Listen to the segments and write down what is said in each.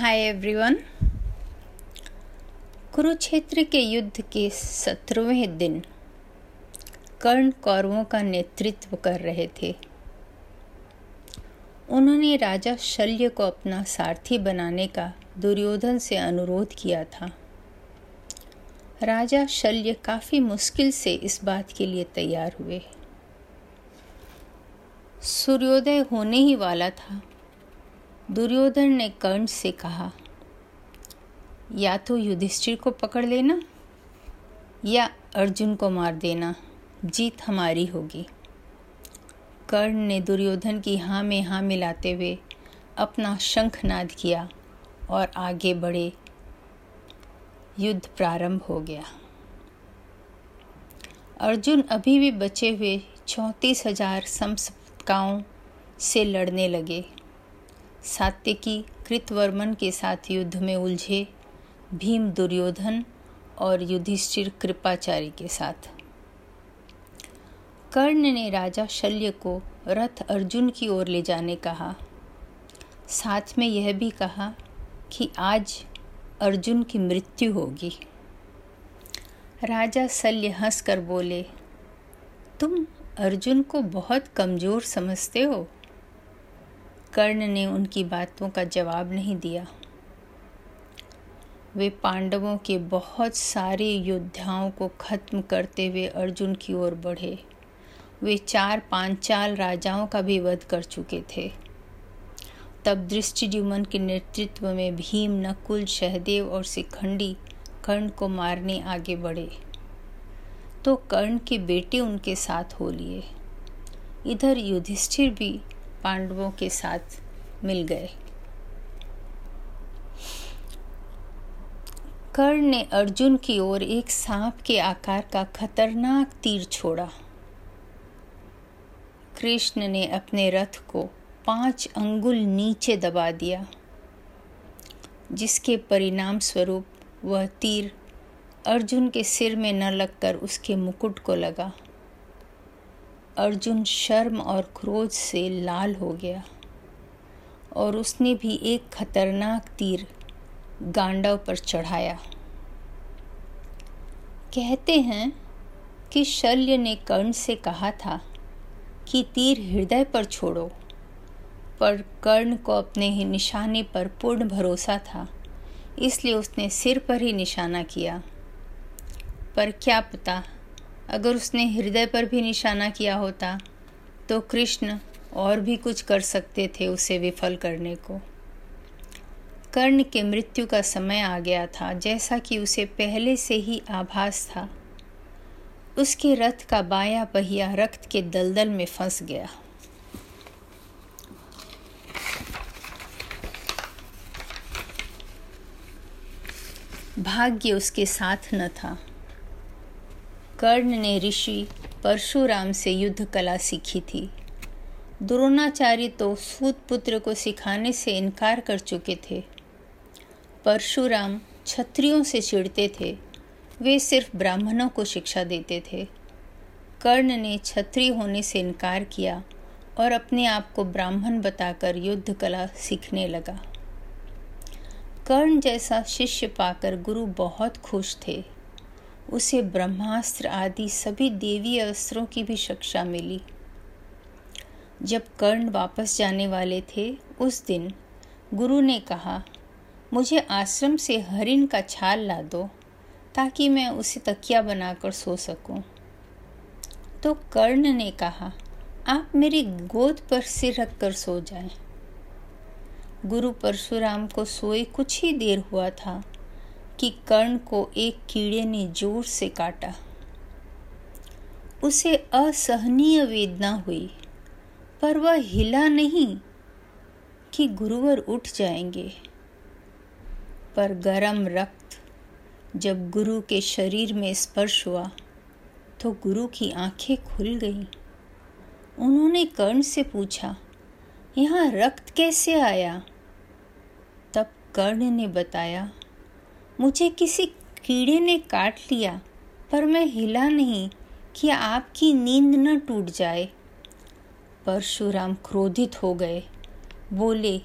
Hi everyone Kurukshetra के युद्ध के सत्रहवें दिन कर्ण कौरवों का नेतृत्व कर रहे थे। उन्होंने राजा शल्य को अपना सारथी बनाने का दुर्योधन से अनुरोध किया था। राजा शल्य काफ़ी मुश्किल से इस बात के लिए तैयार हुए। सूर्योदय होने ही वाला था। दुर्योधन ने कर्ण से कहा, या तो युधिष्ठिर को पकड़ लेना या अर्जुन को मार देना। जीत हमारी होगी। कर्ण ने दुर्योधन की हाँ में हाँ मिलाते हुए अपना शंखनाद किया और आगे बढ़े। युद्ध प्रारंभ हो गया। अर्जुन अभी भी बचे हुए चौंतीस हज़ार समसकाओं से लड़ने लगे। सात्यकी कृतवर्मन के साथ युद्ध में उलझे भीम दुर्योधन और युधिष्ठिर कृपाचार्य के साथ। कर्ण ने राजा शल्य को रथ अर्जुन की ओर ले जाने कहा। साथ में यह भी कहा कि आज अर्जुन की मृत्यु होगी। राजा शल्य हंसकर बोले, तुम अर्जुन को बहुत कमज़ोर समझते हो। कर्ण ने उनकी बातों का जवाब नहीं दिया। वे पांडवों के बहुत सारे योद्धाओं को खत्म करते हुए अर्जुन की ओर बढ़े। वे चार पांचाल राजाओं का भी वध कर चुके थे। तब दृष्टिद्युमन के नेतृत्व में भीम, नकुल, सहदेव और शिखंडी कर्ण को मारने आगे बढ़े। तो कर्ण के बेटे उनके साथ हो लिए। इधर युधिष्ठिर भी पांडवों के साथ मिल गए। कर्ण ने अर्जुन की ओर एक सांप के आकार का खतरनाक तीर छोड़ा। कृष्ण ने अपने रथ को पाँच अंगुल नीचे दबा दिया, जिसके परिणाम स्वरूप वह तीर अर्जुन के सिर में न लगकर उसके मुकुट को लगा। अर्जुन शर्म और क्रोध से लाल हो गया। और उसने भी एक खतरनाक तीर गांडव पर चढ़ाया। कहते हैं कि शल्य ने कर्ण से कहा था कि तीर हृदय पर छोड़ो, पर कर्ण को अपने ही निशाने पर पूर्ण भरोसा था, इसलिए उसने सिर पर ही निशाना किया। पर क्या पता अगर उसने हृदय पर भी निशाना किया होता तो कृष्ण और भी कुछ कर सकते थे उसे विफल करने को। कर्ण के मृत्यु का समय आ गया था, जैसा कि उसे पहले से ही आभास था। उसके रथ का बाया पहिया रक्त के दलदल में फंस गया। भाग्य उसके साथ न था। कर्ण ने ऋषि परशुराम से युद्ध कला सीखी थी। द्रोणाचार्य तो सूत पुत्र को सिखाने से इनकार कर चुके थे। परशुराम क्षत्रियों से चिढ़ते थे। वे सिर्फ़ ब्राह्मणों को शिक्षा देते थे। कर्ण ने क्षत्रिय होने से इनकार किया और अपने आप को ब्राह्मण बताकर युद्ध कला सीखने लगा। कर्ण जैसा शिष्य पाकर गुरु बहुत खुश थे। उसे ब्रह्मास्त्र आदि सभी देवी अस्त्रों की भी शिक्षा मिली जब कर्ण वापस जाने वाले थे, उस दिन गुरु ने कहा, मुझे आश्रम से हरिण का छाल ला दो, ताकि मैं उसे तकिया बनाकर सो सकूँ। तो कर्ण ने कहा, आप मेरी गोद पर सिर रख कर सो जाएँ। गुरु परशुराम को सोए कुछ ही देर हुआ था कि कर्ण को एक कीड़े ने ज़ोर से काटा। उसे असहनीय वेदना हुई, पर वह हिला नहीं कि गुरुवर उठ जाएँगे। पर गरम रक्त जब गुरु के शरीर में स्पर्श हुआ तो गुरु की आँखें खुल गईं। उन्होंने कर्ण से पूछा, यहाँ रक्त कैसे आया? तब कर्ण ने बताया मुझे किसी कीड़े ने काट लिया, पर मैं हिला नहीं कि आपकी नींद न टूट जाए। परशुराम क्रोधित हो गए। बोले,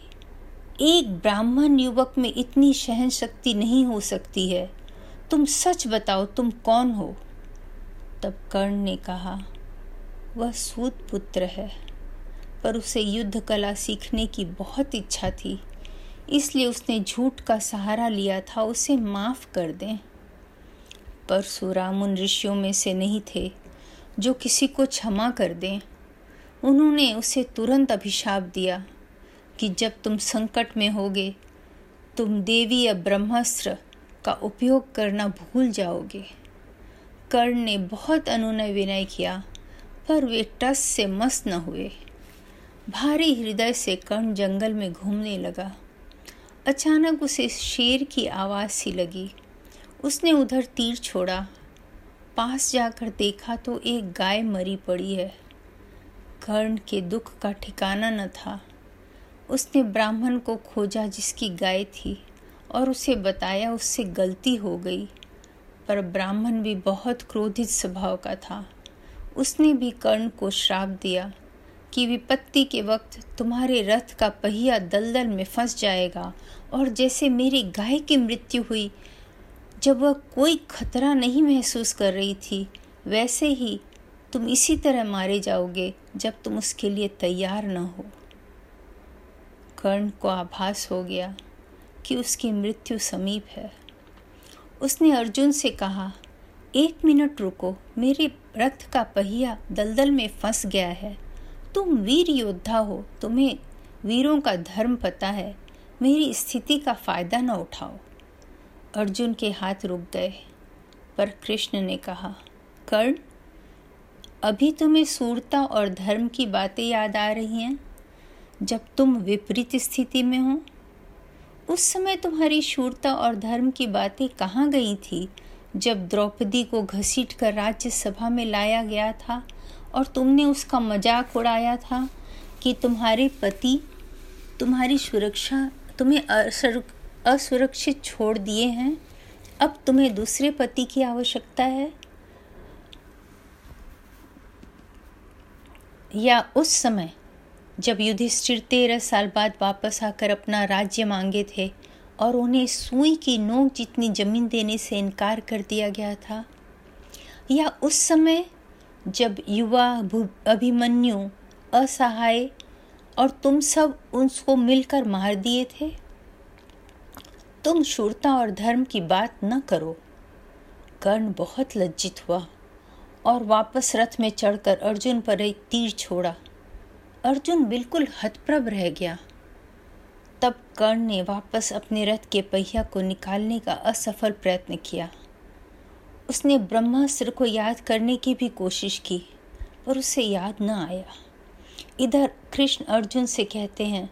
एक ब्राह्मण युवक में इतनी सहन शक्ति नहीं हो सकती है। तुम सच बताओ, तुम कौन हो? तब कर्ण ने कहा, वह सूत पुत्र है। पर उसे युद्ध कला सीखने की बहुत इच्छा थी। इसलिए उसने झूठ का सहारा लिया था, उसे माफ़ कर दें। परशुराम उन ऋषियों में से नहीं थे जो किसी को क्षमा कर दें। उन्होंने उसे तुरंत अभिशाप दिया कि जब तुम संकट में होगे, तुम देवी या ब्रह्मास्त्र का उपयोग करना भूल जाओगे। कर्ण ने बहुत अनुनय विनय किया, पर वे टस से मस न हुए। भारी हृदय से कर्ण जंगल में घूमने लगा। अचानक उसे शेर की आवाज़ सी लगी। उसने उधर तीर छोड़ा। पास जाकर देखा तो एक गाय मरी पड़ी है। कर्ण के दुख का ठिकाना न था। उसने ब्राह्मण को खोजा जिसकी गाय थी और उसे बताया उससे गलती हो गई। पर ब्राह्मण भी बहुत क्रोधित स्वभाव का था। उसने भी कर्ण को श्राप दिया। कि विपत्ति के वक्त तुम्हारे रथ का पहिया दलदल में फंस जाएगा, और जैसे मेरी गाय की मृत्यु हुई, जब वह कोई खतरा नहीं महसूस कर रही थी, वैसे ही तुम इसी तरह मारे जाओगे जब तुम उसके लिए तैयार न हो। कर्ण को आभास हो गया कि उसकी मृत्यु समीप है। उसने अर्जुन से कहा, एक मिनट रुको, मेरे रथ का पहिया दलदल में फंस गया है। तुम वीर योद्धा हो, तुम्हें वीरों का धर्म पता है, मेरी स्थिति का फ़ायदा न उठाओ। अर्जुन के हाथ रुक गए, पर कृष्ण ने कहा, कर्ण, अभी तुम्हें सूरता और धर्म की बातें याद आ रही हैं? जब तुम विपरीत स्थिति में हो, उस समय तुम्हारी शूरता और धर्म की बातें कहाँ गई थी, जब द्रौपदी को घसीट कर राज्यसभा में लाया गया था? और तुमने उसका मज़ाक उड़ाया था कि तुम्हारे पति तुम्हारी सुरक्षा, तुम्हें असुरक्षित छोड़ दिए हैं। अब तुम्हें दूसरे पति की आवश्यकता है। या उस समय जब युधिष्ठिर तेरह साल बाद वापस आकर अपना राज्य मांगे थे और उन्हें सुई की नोक जितनी ज़मीन देने से इनकार कर दिया गया था, या उस समय जब युवा अभिमन्यु, असहाय और तुम सब उसको मिलकर मार दिए थे? तुम शूरता और धर्म की बात न करो। कर्ण बहुत लज्जित हुआ और वापस रथ में चढ़कर अर्जुन पर एक तीर छोड़ा। अर्जुन बिल्कुल हतप्रभ रह गया। तब कर्ण ने वापस अपने रथ के पहिया को निकालने का असफल प्रयत्न किया। उसने ब्रह्मास्त्र को याद करने की भी कोशिश की, पर उसे याद न आया। इधर कृष्ण अर्जुन से कहते हैं,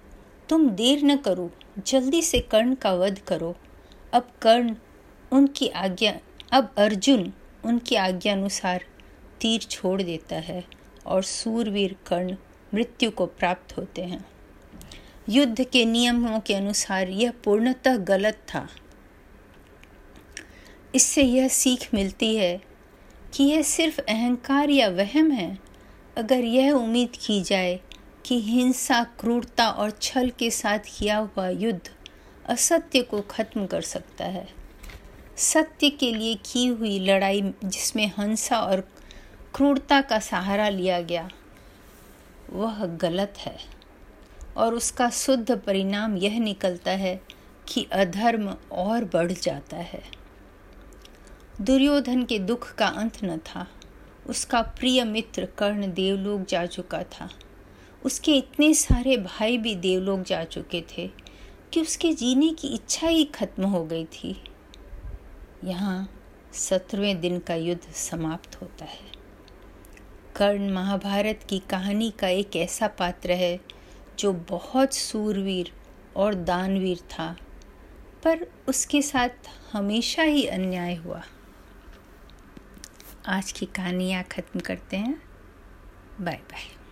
तुम देर न करो, जल्दी से कर्ण का वध करो। अब कर्ण, उनकी आज्ञा, अब अर्जुन, उनकी आज्ञा अनुसार तीर छोड़ देता है और सूरवीर कर्ण मृत्यु को प्राप्त होते हैं। युद्ध के नियमों के अनुसार यह पूर्णतः गलत था। इससे यह सीख मिलती है कि यह सिर्फ़ अहंकार या वहम है। अगर यह उम्मीद की जाए कि हिंसा, क्रूरता और छल के साथ किया हुआ युद्ध असत्य को खत्म कर सकता है। सत्य के लिए की हुई लड़ाई जिसमें हिंसा और क्रूरता का सहारा लिया गया, वह गलत है। और उसका शुद्ध परिणाम यह निकलता है कि अधर्म और बढ़ जाता है। दुर्योधन के दुख का अंत न था। उसका प्रिय मित्र कर्ण देवलोक जा चुका था। उसके इतने सारे भाई भी देवलोक जा चुके थे कि उसके जीने की इच्छा ही खत्म हो गई थी। यहाँ सत्रहवें दिन का युद्ध समाप्त होता है। कर्ण महाभारत की कहानी का एक ऐसा पात्र है जो बहुत सूरवीर और दानवीर था, पर उसके साथ हमेशा ही अन्याय हुआ। आज की कहानियाँ ख़त्म करते हैं। Bye bye